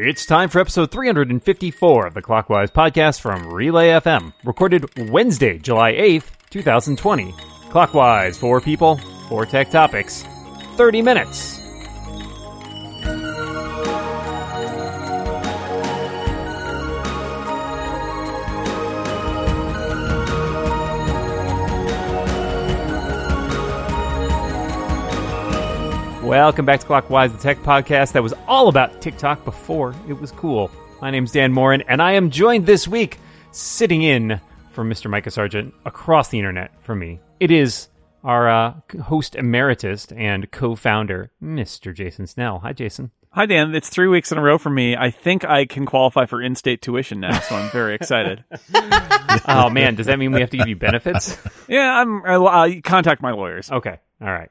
It's time for episode 354 of the Clockwise podcast from Relay FM, recorded Wednesday, July 8th, 2020. Clockwise, four people, four tech topics, 30 minutes. Welcome back to Clockwise, the tech podcast that was all about TikTok before it was cool. My name's Dan Moren, and I am joined this week, sitting in for Mr. Micah Sargent across the internet from me. It is our uh, host emeritus and co-founder, Mr. Jason Snell. Hi, Jason. Hi, Dan. It's three weeks in a row for me. I think I can qualify for in-state tuition now, so I'm very excited. oh man, does that mean we have to give you benefits? yeah, I'm. I'll, I'll contact my lawyers. Okay. All right.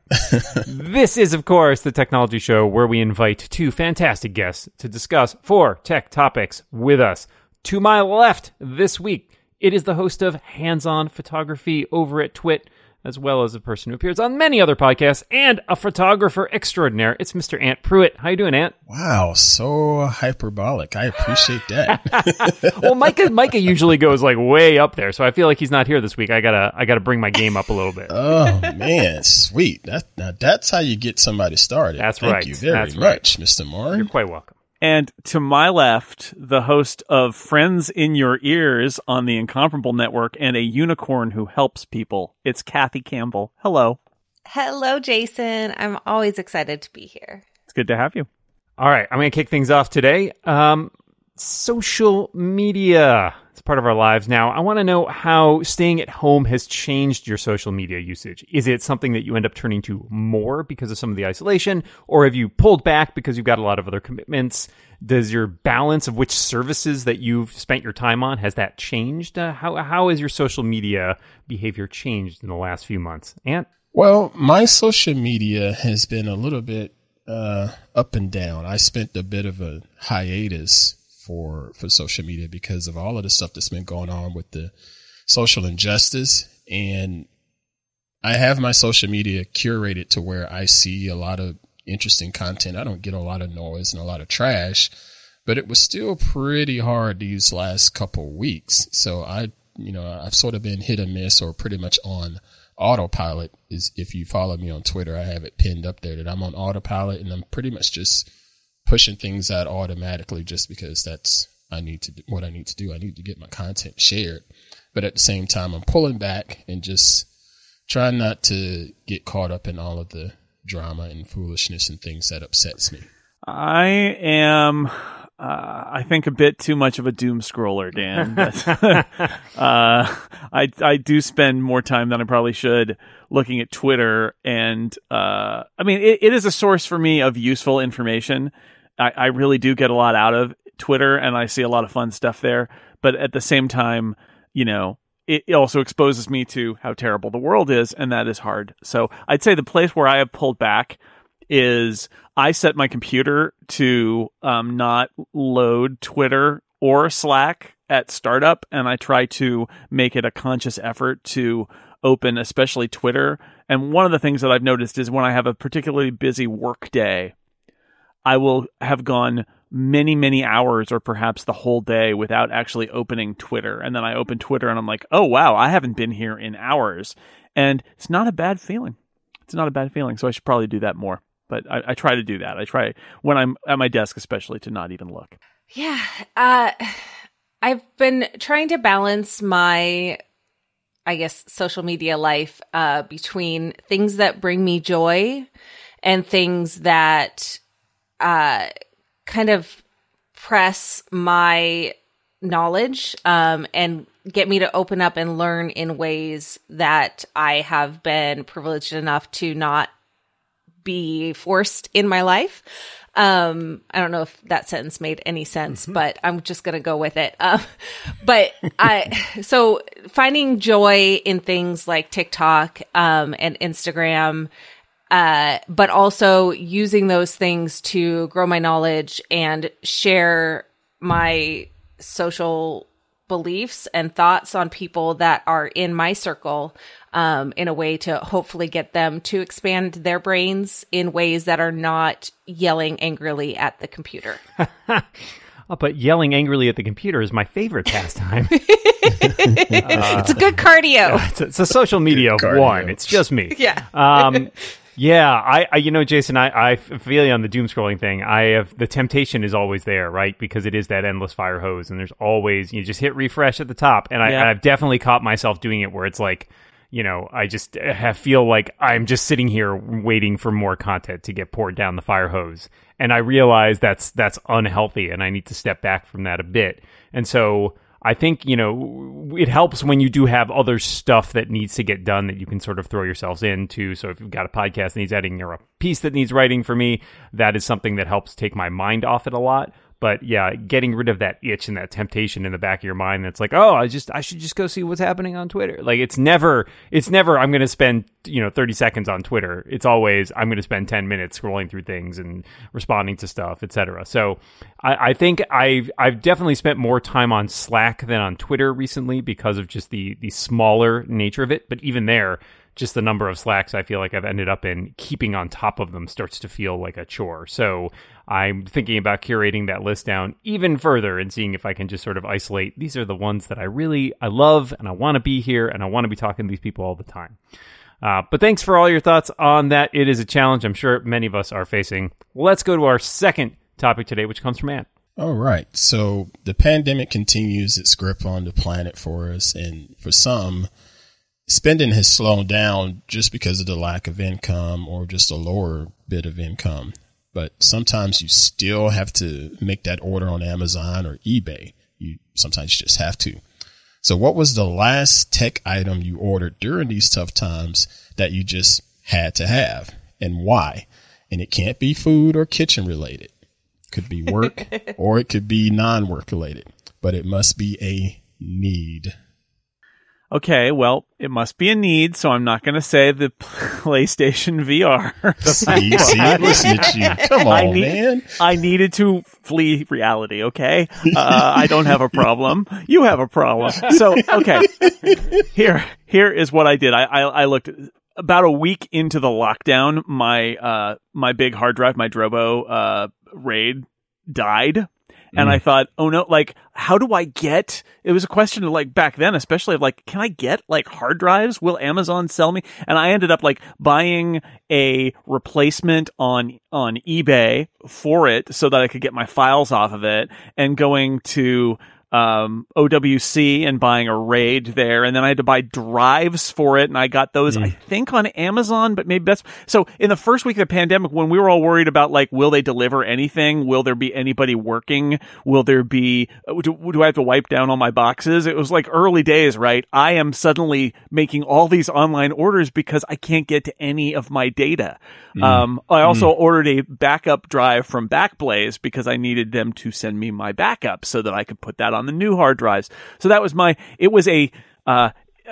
this is, of course, the technology show where we invite two fantastic guests to discuss four tech topics with us. To my left this week, it is the host of Hands On Photography over at Twit, as well as a person who appears on many other podcasts and a photographer extraordinaire. It's Mr. Ant Pruitt. How you doing, Ant? Wow, so hyperbolic. I appreciate that. well, Micah Micah usually goes like way up there, so I feel like he's not here this week. I gotta I gotta bring my game up a little bit. oh man, sweet. That now that's how you get somebody started. That's Thank right. you very That's much, right. Mr. Moren. You're quite welcome. And to my left, the host of Friends in Your Ears on the Incomparable Network and a unicorn who helps people. It's Kathy Campbell. Hello. Hello, Jason. I'm always excited to be here. It's good to have you. All right, I'm going to kick things off today. Um, social media. It's part of our lives now. I want to know how staying at home has changed your social media usage. Is it something that you end up turning to more because of some of the isolation, or have you pulled back because you've got a lot of other commitments? Does your balance of which services that you've spent your time on has that changed? Uh, how how has your social media behavior changed in the last few months? Ant? Well, my social media has been a little bit uh, up and down. I spent a bit of a hiatus for for social media because of all of the stuff that's been going on with the social injustice and I have my social media curated to where I see a lot of interesting content. I don't get a lot of noise and a lot of trash, but it was still pretty hard these last couple weeks. So I, you know, I've sort of been hit or miss or pretty much on autopilot is if you follow me on Twitter, I have it pinned up there that I'm on autopilot and I'm pretty much just pushing things out automatically just because that's I need to do what I need to do. I need to get my content shared. But at the same time, I'm pulling back and just trying not to get caught up in all of the drama and foolishness and things that upsets me. I am, uh, I think, a bit too much of a doom scroller, Dan. uh, I I do spend more time than I probably should looking at Twitter, and uh, I mean, it, it is a source for me of useful information. I, I really do get a lot out of Twitter, and I see a lot of fun stuff there. But at the same time, you know, it also exposes me to how terrible the world is, and that is hard. So I'd say the place where I have pulled back is I set my computer to um, not load Twitter or Slack at startup, and I try to make it a conscious effort to open, especially Twitter. And one of the things that I've noticed is when I have a particularly busy work day, I will have gone many, many hours or perhaps the whole day without actually opening Twitter. And then I open Twitter and I'm like, oh, wow, I haven't been here in hours. And it's not a bad feeling. It's not a bad feeling. So I should probably do that more. But I, I try to do that. I try when I'm at my desk, especially, to not even look. Yeah. Uh, I've been trying to balance my, I guess, social media life uh, between things that bring me joy and things that uh, kind of press my knowledge um, and get me to open up and learn in ways that I have been privileged enough to not be forced in my life. Um, I don't know if that sentence made any sense, mm-hmm. but I'm just going to go with it. Um, but I, so finding joy in things like TikTok, um, and Instagram, uh, but also using those things to grow my knowledge and share my social beliefs and thoughts on people that are in my circle um, in a way to hopefully get them to expand their brains in ways that are not yelling angrily at the computer. Oh, but yelling angrily at the computer is my favorite pastime. it's a good cardio. it's, a, it's a social media one. It's just me. Yeah. Um, yeah, I, I, you know, Jason, I, I feel you on the doom scrolling thing. I have the temptation is always there, right? Because it is that endless fire hose, and there's always you just hit refresh at the top, and I, Yeah. I've definitely caught myself doing it where it's like, you know, I just eh, have, feel like I'm just sitting here waiting for more content to get poured down the fire hose, and I realize that's that's unhealthy, and I need to step back from that a bit, and so. I think, you know, it helps when you do have other stuff that needs to get done that you can sort of throw yourselves into. So if you've got a podcast that needs editing or a piece that needs writing for me, that is something that helps take my mind off it a lot. But yeah, getting rid of that itch and that temptation in the back of your mind that's like, oh, I just I should just go see what's happening on Twitter. Like it's never it's never I'm gonna spend, you know, thirty seconds on Twitter. It's always I'm gonna spend ten minutes scrolling through things and responding to stuff, etc. So I, I think I've I've definitely spent more time on Slack than on Twitter recently because of just the the smaller nature of it. But even there, just the number of slacks I feel like I've ended up in, keeping on top of them starts to feel like a chore. So I'm thinking about curating that list down even further and seeing if I can just sort of isolate. These are the ones that I really I love and I want to be here and I want to be talking to these people all the time. Uh, but thanks for all your thoughts on that. It is a challenge I'm sure many of us are facing. Let's go to our second topic today, which comes from Ant. All right. So the pandemic continues its grip on the planet for us. And for some, spending has slowed down just because of the lack of income or just a lower bit of income. But sometimes you still have to make that order on Amazon or eBay. You sometimes you just have to. So what was the last tech item you ordered during these tough times that you just had to have and why? And it can't be food or kitchen related. Could be work or it could be non-work related, but it must be a need. Okay, well, it must be a need, so I'm not going to say the PlayStation VR. See, see, listen at you. Come I on, need- man. I needed to flee reality, okay? Uh, I don't have a problem. You have a problem. So, okay. Here, here is what I did. I, I, I looked about a week into the lockdown. My, uh, my big hard drive, my Drobo, uh, RAID died. And I mm. thought, oh no, like, how do I get? It was a question of like back then, especially of like, can I get like hard drives? Will Amazon sell me? And I ended up like buying a replacement on on eBay for it so that I could get my files off of it, and going to um, OWC and buying a RAID there, and then I had to buy drives for it, and I got those I think on Amazon, but maybe that's so. In the first week of the pandemic, when we were all worried about like, will they deliver anything? Will there be anybody working? Will there be? Do, do I have to wipe down all my boxes? It was like early days, right? I am suddenly making all these online orders because I can't get to any of my data. Um, I also ordered a backup drive from Backblaze because I needed them to send me my backup so that I could put that on the new hard drives. So that was my, it was a, uh,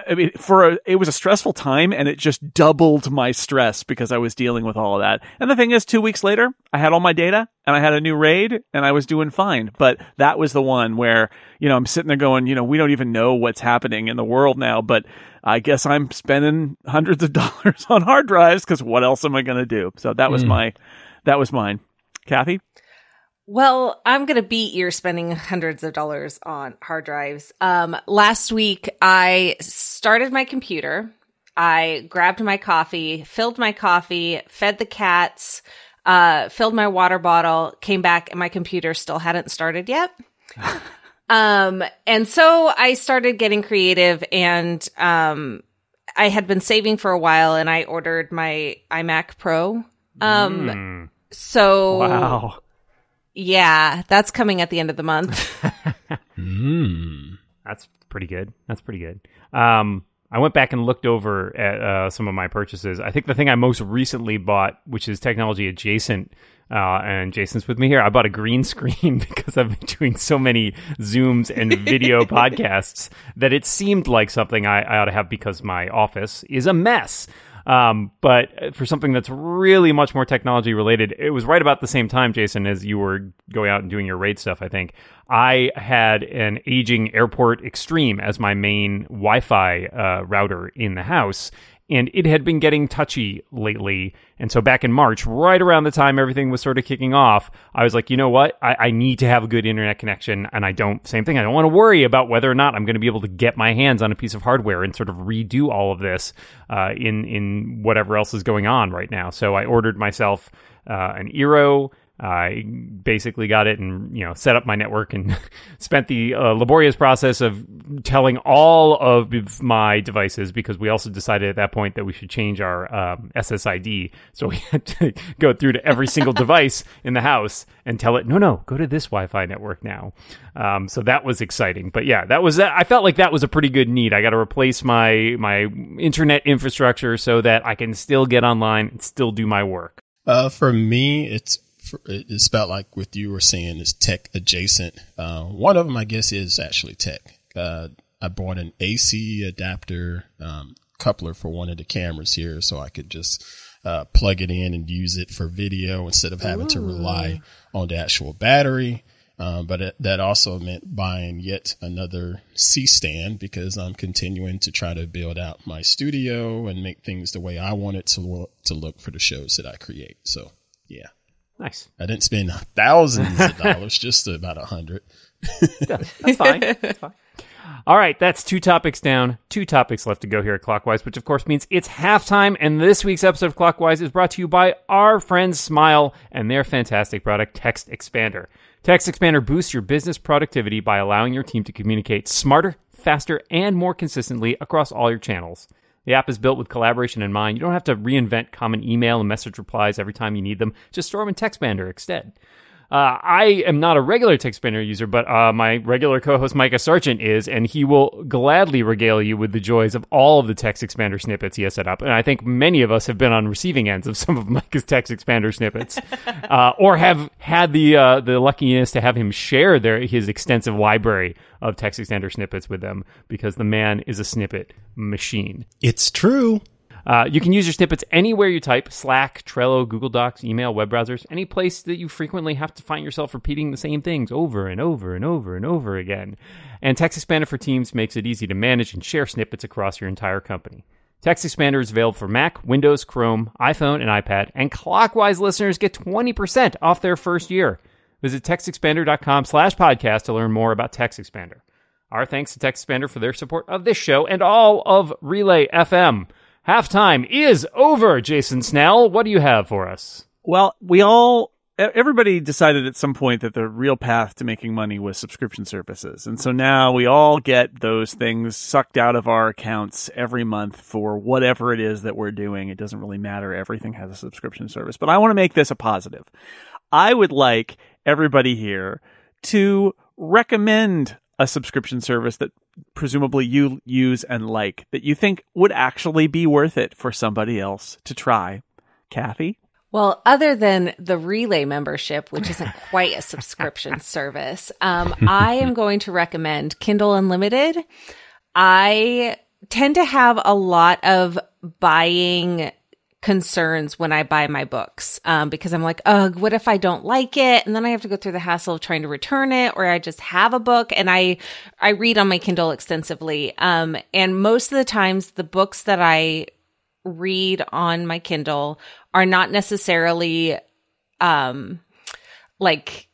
I mean, for a, it was a stressful time and it just doubled my stress because I was dealing with all of that. And the thing is, two weeks later, I had all my data and I had a new raid and I was doing fine. But that was the one where, you know, I'm sitting there going, you know, we don't even know what's happening in the world now, but I guess I'm spending hundreds of dollars on hard drives because what else am I going to do? So that was my, that was mine. Kathy? Well, I'm going to beat your spending hundreds of dollars on hard drives. Um, last week, I started my computer. I grabbed my coffee, filled my coffee, fed the cats, uh, filled my water bottle, came back, and my computer still hadn't started yet. um, and so I started getting creative and, um, I had been saving for a while and I ordered my iMac Pro. Um, Hmm. so Wow. Yeah, that's coming at the end of the month. Mm. That's pretty good. That's pretty good. Um, I went back and looked over at uh, some of my purchases. I think the thing I most recently bought, which is technology adjacent, uh, and Jason's with me here. I bought a green screen because I've been doing so many Zooms and video podcasts that it seemed like something I, I ought to have because my office is a mess. Um, but for something that's really much more technology related, it was right about the same time, Jason, as you were going out and doing your raid stuff. I think I had an aging Airport Extreme as my main Wi-Fi uh, router in the house, and it had been getting touchy lately. And so back in March, right around the time everything was sort of kicking off, I was like, you know what? I, I need to have a good internet connection. And I don't, same thing, I don't want to worry about whether or not I'm going to be able to get my hands on a piece of hardware and sort of redo all of this uh, in, in whatever else is going on right now. So I ordered myself uh, an Eero I basically got it and you know set up my network and spent the uh, laborious process of telling all of my devices because we also decided at that point that we should change our um, SSID. So we had to go through to every single device in the house and tell it, no, no, go to this Wi-Fi network now. Um, so that was exciting. But yeah, that was I felt like that was a pretty good need. I got to replace my my internet infrastructure so that I can still get online and still do my work. Uh, for me, it's it's about like what you were saying is tech adjacent. Uh, one of them, I guess, is actually tech. Uh, I bought an AC adapter um, coupler for one of the cameras here, so I could just uh, plug it in and use it for video instead of having Ooh. to rely on the actual battery. Um, but it, that also meant buying yet another C stand because I'm continuing to try to build out my studio and make things the way I want it to to look for the shows that I create. So, yeah. Nice. I didn't spend thousands of dollars, just about a hundred. that's fine. That's fine. All right, that's two topics down, two topics left to go here at Clockwise, which of course means it's halftime. And this week's episode of Clockwise is brought to you by our friends Smile and their fantastic product, Text Expander. Text Expander boosts your business productivity by allowing your team to communicate smarter, faster, and more consistently across all your channels. The app is built with collaboration in mind. You don't have to reinvent common email and message replies every time you need them. Just store them in TextExpander instead. Uh, I am not a regular TextExpander user, but uh, my regular co-host Micah Sargent is, and he will gladly regale you with the joys of all of the text expander snippets he has set up. And I think many of us have been on receiving ends of some of Micah's text expander snippets, uh, or have had the uh, the luckiness to have him share their his extensive library of text expander snippets with them, because the man is a snippet machine. It's true. Uh, you can use your snippets anywhere you type Slack, Trello, Google Docs, email, web browsers, any place that you frequently have to find yourself repeating the same things over and over and over and over again. And Text Expander for Teams makes it easy to manage and share snippets across your entire company. Text Expander is available for Mac, Windows, Chrome, iPhone, and iPad, and Clockwise listeners get 20% off their first year. Visit textexpander.com slash podcast to learn more about Text Expander. Our thanks to Text Expander for their support of this show and all of Relay FM. Halftime is over, Jason Snell. What do you have for us? Well, we all everybody decided at some point that the real path to making money was subscription services. And so now we all get those things sucked out of our accounts every month for whatever it is that we're doing. It doesn't really matter. Everything has a subscription service. But I want to make this a positive. I would like everybody here to recommend a subscription service that presumably you use and like that you think would actually be worth it for somebody else to try. Kathy? Well, other than the Relay membership, which isn't quite a subscription service, um, I am going to recommend Kindle Unlimited. I tend to have a lot of buying concerns when I buy my books um, because I'm like, oh, what if I don't like it? And then I have to go through the hassle of trying to return it, or I just have a book and I I read on my Kindle extensively. Um, and most of the times, the books that I read on my Kindle are not necessarily um, like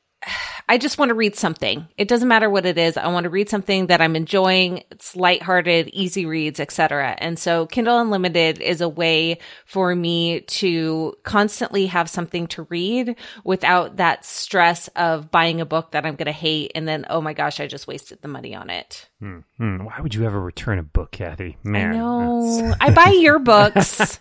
I just want to read something. It doesn't matter what it is. I want to read something that I'm enjoying. It's lighthearted, easy reads, etc. And so Kindle Unlimited is a way for me to constantly have something to read without that stress of buying a book that I'm going to hate and then oh my gosh, I just wasted the money on it. Hmm. Hmm. Why would you ever return a book, Kathy? Man, I know. I buy your books.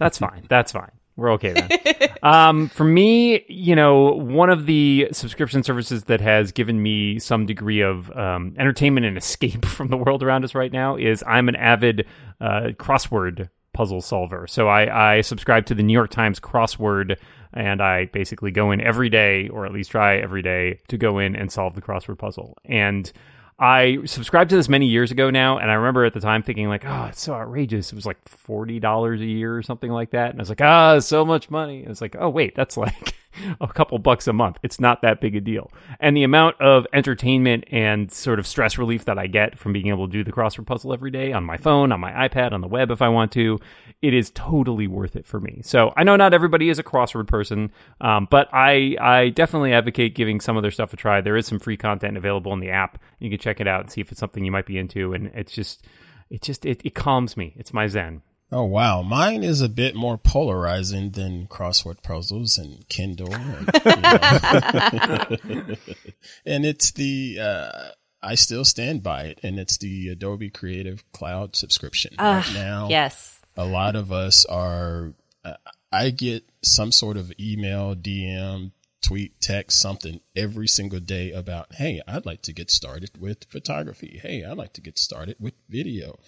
That's fine. That's fine. We're okay then. um, for me, you know, one of the subscription services that has given me some degree of um, entertainment and escape from the world around us right now is I'm an avid uh, crossword puzzle solver. So I, I subscribe to the New York Times crossword, and I basically go in every day, or at least try every day, to go in and solve the crossword puzzle. And I subscribed to this many years ago now, and I remember at the time thinking like, "Oh, it's so outrageous." It was like forty dollars a year or something like that, and I was like, "Ah, so much money." It's like, "Oh, wait, that's like a couple bucks a month. It's not that big a deal." And the amount of entertainment and sort of stress relief that I get from being able to do the crossword puzzle every day on my phone, on my iPad, on the web if I want to, it is totally worth it for me. So I know not everybody is a crossword person, um, but I I definitely advocate giving some of their stuff a try. There is some free content available in the app. You can check it out and see if it's something you might be into. And it's just it just it, it calms me. It's my zen. Oh wow, mine is a bit more polarizing than crossword puzzles and Kindle, and, you know. and it's the uh, I still stand by it, and it's the Adobe Creative Cloud subscription. Ah, right now, Yes. a lot of us are. Uh, I get some sort of email, DM, tweet, text, something every single day about, hey, I'd like to get started with photography. Hey, I'd like to get started with video.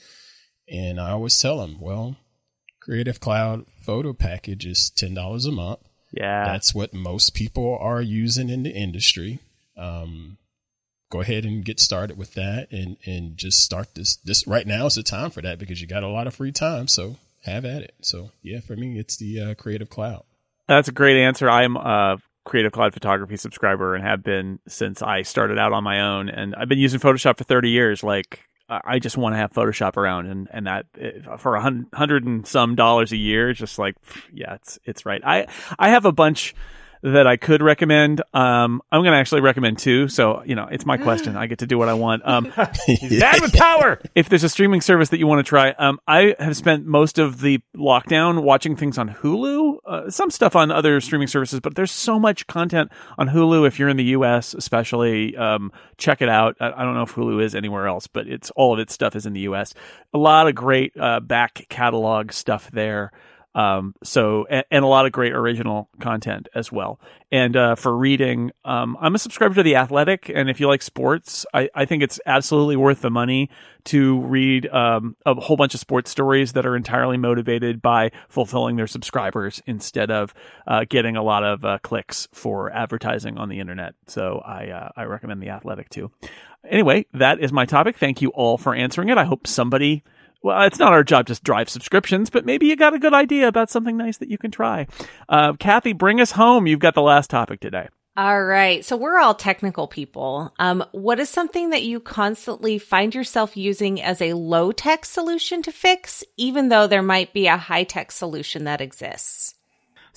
And I always tell them, well, Creative Cloud photo package is $10 a month. Yeah. That's what most people are using in the industry. Um, go ahead and get started with that and, and just start this. This right now is the time for that because you got a lot of free time. So have at it. So yeah, for me, it's the uh, Creative Cloud. That's a great answer. I'm a Creative Cloud photography subscriber and have been since I started out on my own. And I've been using Photoshop for 30 years. Like, I just want to have Photoshop around, and and that eh, for a hun- hundred and some dollars a year, just like, yeah, it's it's right. I I have a bunch that I could recommend. Um, I'm going to actually recommend two. So you know, it's my question. I get to do what I want. Um, Bad with power. if there's a streaming service that you want to try, um, I have spent most of the lockdown watching things on Hulu, uh, some stuff on other streaming services, but there's so much content on Hulu. If you're in the U.S., especially, um, check it out. I, I don't know if Hulu is anywhere else, but it's all of its stuff is in the U.S. A lot of great uh, back catalog stuff there. Um, so and, and a lot of great original content as well. And uh, for reading, um, I'm a subscriber to the Athletic, and if you like sports, I, I think it's absolutely worth the money to read um, a whole bunch of sports stories that are entirely motivated by fulfilling their subscribers instead of uh, getting a lot of uh, clicks for advertising on the internet. So I uh, I recommend the Athletic too. Anyway, that is my topic. Thank you all for answering it. I hope somebody well, it's not our job to drive subscriptions, but maybe you got a good idea about something nice that you can try. Uh, Kathy, bring us home. You've got the last topic today. All right. So we're all technical people. Um, what is something that you constantly find yourself using as a low tech solution to fix, even though there might be a high tech solution that exists?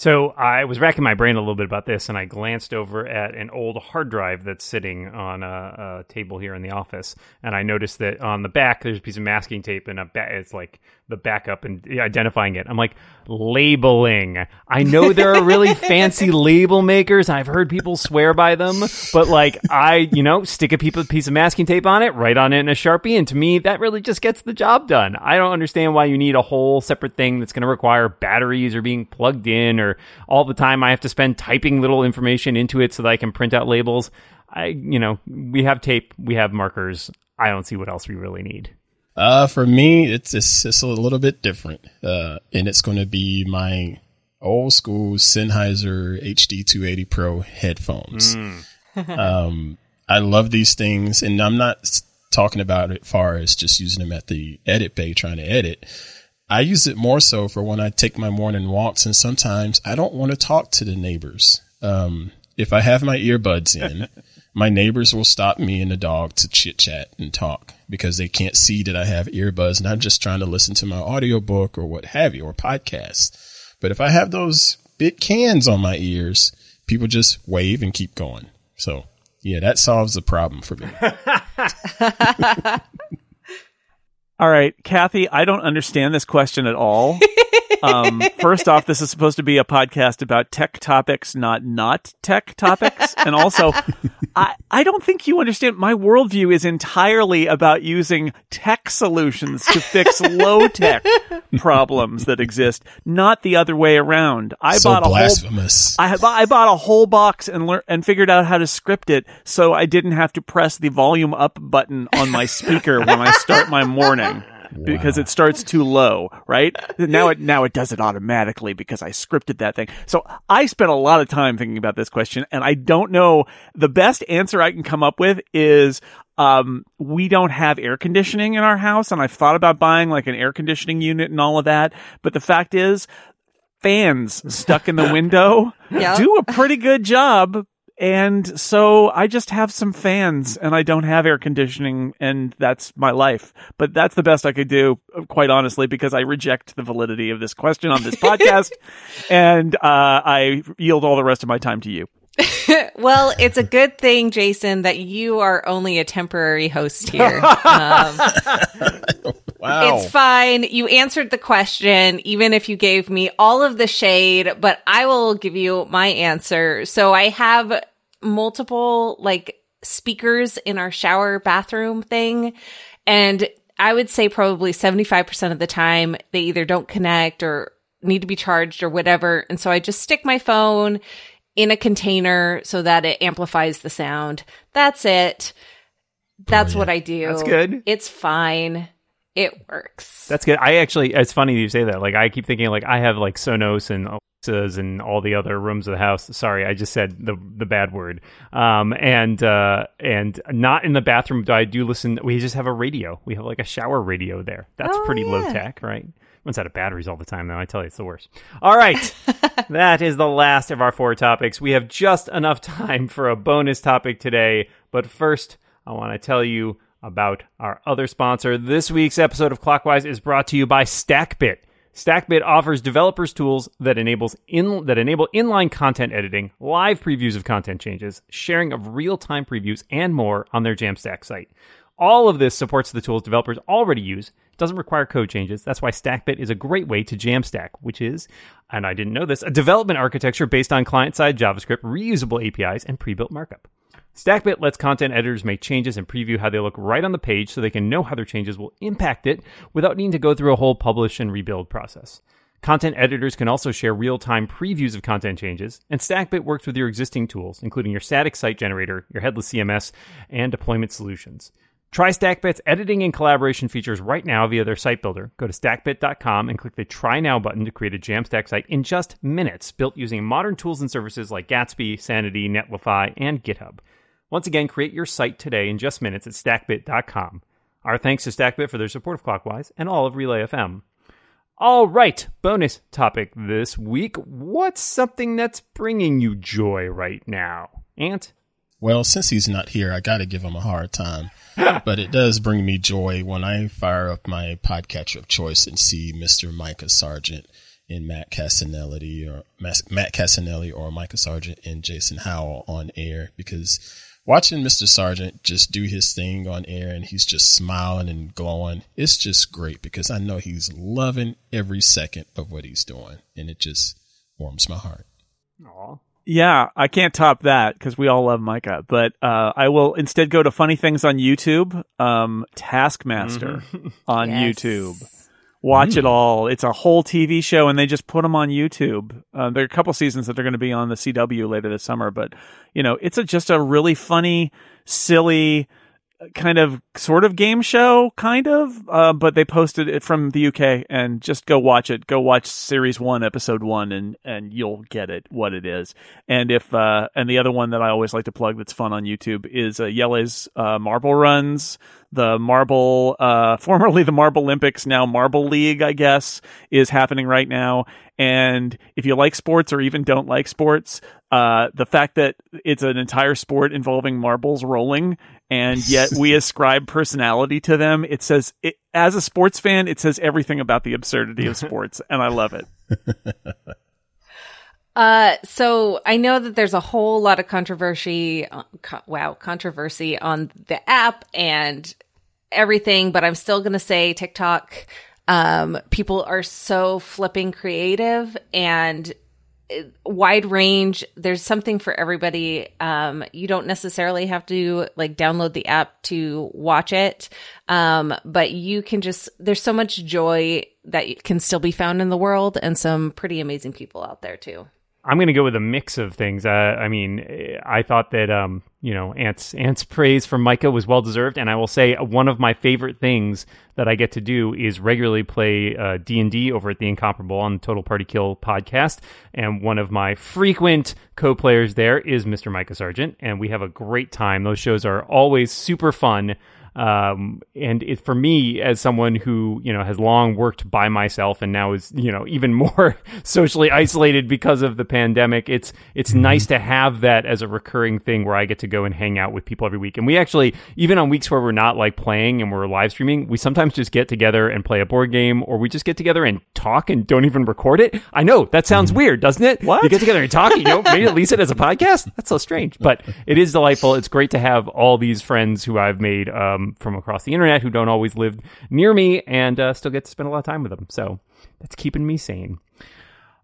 So I was racking my brain a little bit about this, and I glanced over at an old hard drive that's sitting on a, a table here in the office, and I noticed that on the back there's a piece of masking tape, and a ba- it's like the backup and identifying it. I'm like labeling. I know there are really fancy label makers. I've heard people swear by them, but like I, you know, stick a piece of masking tape on it, write on it in a sharpie, and to me that really just gets the job done. I don't understand why you need a whole separate thing that's going to require batteries or being plugged in or all the time I have to spend typing little information into it so that I can print out labels. I, you know, we have tape, we have markers. I don't see what else we really need. Uh, for me, it's, it's, it's a little bit different. Uh, and it's going to be my old school Sennheiser HD 280 Pro headphones. um, I love these things and I'm not talking about it far as just using them at the edit bay trying to edit. I use it more so for when I take my morning walks and sometimes I don't want to talk to the neighbors. Um, if I have my earbuds in, my neighbors will stop me and the dog to chit chat and talk because they can't see that I have earbuds and I'm just trying to listen to my audiobook or what have you or podcast. But if I have those big cans on my ears, people just wave and keep going. So yeah, that solves the problem for me. All right, Kathy, I don't understand this question at all. Um, first off, this is supposed to be a podcast about tech topics, not not tech topics. And also, I, I don't think you understand. My worldview is entirely about using tech solutions to fix low tech problems that exist, not the other way around. I so bought a whole blasphemous. I, bu- I bought a whole box and lear- and figured out how to script it so I didn't have to press the volume up button on my speaker when I start my morning. Because Wow. it starts too low, right? now it now it does it automatically because I scripted that thing. So I spent a lot of time thinking about this question and I don't know the best answer I can come up with is um we don't have air conditioning in our house and I've thought about buying like an air conditioning unit and all of that, but the fact is fans stuck in the window Yep. do a pretty good job. And so I just have some fans and I don't have air conditioning and that's my life. But that's the best I could do, quite honestly, because I reject the validity of this question on this podcast and uh, I yield all the rest of my time to you. Well, it's a good thing, Jason, that you are only a temporary host here. Um, Wow. It's fine. You answered the question, even if you gave me all of the shade, but I will give you my answer. So I have multiple like speakers in our shower bathroom thing. And I would say probably 75% of the time they either don't connect or need to be charged or whatever. And so I just stick my phone in a container so that it amplifies the sound. That's it. That's what I do. That's good. It's fine. It works. That's good. I actually, it's funny you say that. Like, I keep thinking, like, I have like Sonos and Alexas and all the other rooms of the house. Sorry, I just said the the bad word. Um, and uh, and not in the bathroom. Do I do listen. We just have a radio. We have like a shower radio there. That's Oh, pretty yeah. low tech, right? Runs out of batteries all the time, though. I tell you, it's the worst. All right, that is the last of our four topics. We have just enough time for a bonus topic today, but first, I want to tell you about our other sponsor. This week's episode of Clockwise is brought to you by StackBit. StackBit offers developers tools that enables in that enable inline content editing, live previews of content changes, sharing of real-time previews, and more on their Jamstack site. All of this supports the tools developers already use. Doesn't require code changes. That's why StackBit is a great way to Jamstack, which is, and I didn't know this, a development architecture based on client-side JavaScript, reusable APIs, and pre-built markup. StackBit lets content editors make changes and preview how they look right on the page so they can know how their changes will impact it without needing to go through a whole publish and rebuild process. Content editors can also share real time previews of content changes, and StackBit works with your existing tools, including your static site generator, your headless CMS, and deployment solutions. Try StackBit's editing and collaboration features right now via their site builder. Go to stackbit.com and click the Try Now button to create a Jamstack site in just minutes, built using modern tools and services like Gatsby, Sanity, Netlify, and GitHub. Once again, create your site today in just minutes at stackbit.com. Our thanks to StackBit for their support of Clockwise and all of Relay FM. All right, bonus topic this week. What's something that's bringing you joy right now? Ant? Well, since he's not here, I got to give him a hard time. but it does bring me joy when I fire up my podcatcher of choice and see Mr. Micah Sargent and Matt Cassinelli or Matt Cassinelli or Micah Sargent and Jason Howell on air because watching Mr. Sargent just do his thing on air and he's just smiling and glowing, it's just great because I know he's loving every second of what he's doing and it just warms my heart. Aw. Yeah, I can't top that because we all love Micah. But uh, I will instead go to funny things on YouTube. Um, Taskmaster on Yes. YouTube. Watch it all. It's a whole TV show, and they just put them on YouTube. Uh, there are a couple seasons that they're going to be on the CW later this summer, but you know, it's a, just a really funny, silly kind of sort of game show, kind of. Uh, but they posted it from the UK, and just go watch it. Go watch series one, episode one, and and you'll get it what it is. And if uh, and the other one that I always like to plug that's fun on YouTube is uh, Jelle's uh, Marble Runs. The Marble, uh, formerly the Marble Olympics, now Marble League, I guess, is happening right now. And if you like sports or even don't like sports, uh, the fact that it's an entire sport involving marbles rolling and yet we ascribe personality to them, it says, it, as a sports fan, it says everything about the absurdity of sports. and I love it. Uh, so I know that there's a whole lot of controversy. uh, Co- wow, controversy on the app and everything, but I'm still gonna say TikTok. Um, people are so flipping creative and wide range. There's something for everybody. Um, you don't necessarily have to like download the app to watch it. Um, but you can just, there's so much joy that can still be found in the world and some pretty amazing people out there too. I'm going to go with a mix of things. Uh, I mean, I thought that um, you know, Ant's Ant's praise for Micah was well deserved, and I will say one of my favorite things that I get to do is regularly play uh, D and D over at the Incomparable on the Total Party Kill podcast, and one of my frequent co-players there is Mr. Micah Sargent, and we have a great time. Those shows are always super fun. Um, and it, for me, as someone who, you know, has long worked by myself and now is, you know, even more socially isolated because of the pandemic, it's, it's mm-hmm. nice to have that as a recurring thing where I get to go and hang out with people every week. And we actually, even on weeks where we're not like playing and we're live streaming, we sometimes just get together and play a board game or we just get together and talk and don't even record it. I know that sounds mm-hmm. weird, doesn't it? What? You get together and talk, you know, maybe release it as a podcast. That's so strange, but it is delightful. It's great to have all these friends who I've made, um, from across the internet who don't always live near me and uh, still get to spend a lot of time with them. So that's keeping me sane.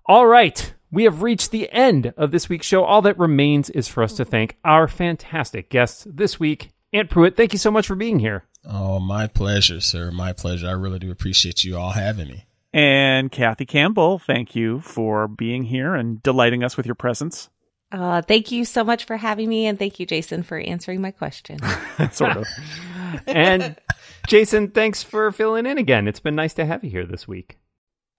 All right. We have reached the end of this week's show. All that remains is for us to thank our fantastic guests this week. Ant Pruitt, thank you so much for being here. Oh, my pleasure, sir. My pleasure. I really do appreciate you all having me. And Kathy Campbell, thank you for being here and delighting us with your presence. Uh, thank you so much for having me, and thank you, Jason, for answering my question. sort of. and Jason, thanks for filling in again. It's been nice to have you here this week.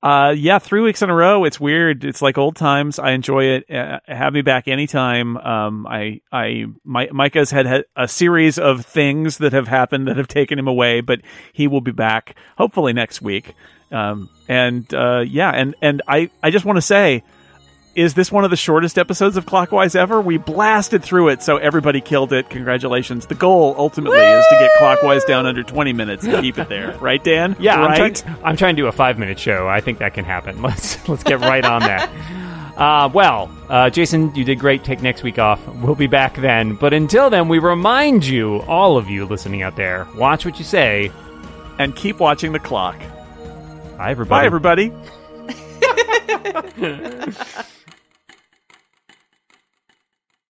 Uh, yeah, three weeks in a row. It's weird. It's like old times. I enjoy it. Uh, have me back anytime. Um, I, I, my, Micah's had, had a series of things that have happened that have taken him away, but he will be back hopefully next week. Um, and, uh, yeah, and, and I, I just want to say, is this one of the shortest episodes of Clockwise ever? We blasted through it, so everybody killed it. Congratulations. The goal ultimately Woo! is to get Clockwise down under 20 minutes and keep it there. Right, Dan? Yeah, right? I'm, trying, I'm trying to do a five minute show. I think that can happen. Let's, let's get right on that. Uh, well, uh, Jason, you did great. Take next week off. We'll be back then. But until then, we remind you, all of you listening out there, watch what you say and keep watching the clock. Bye, everybody. Bye, everybody.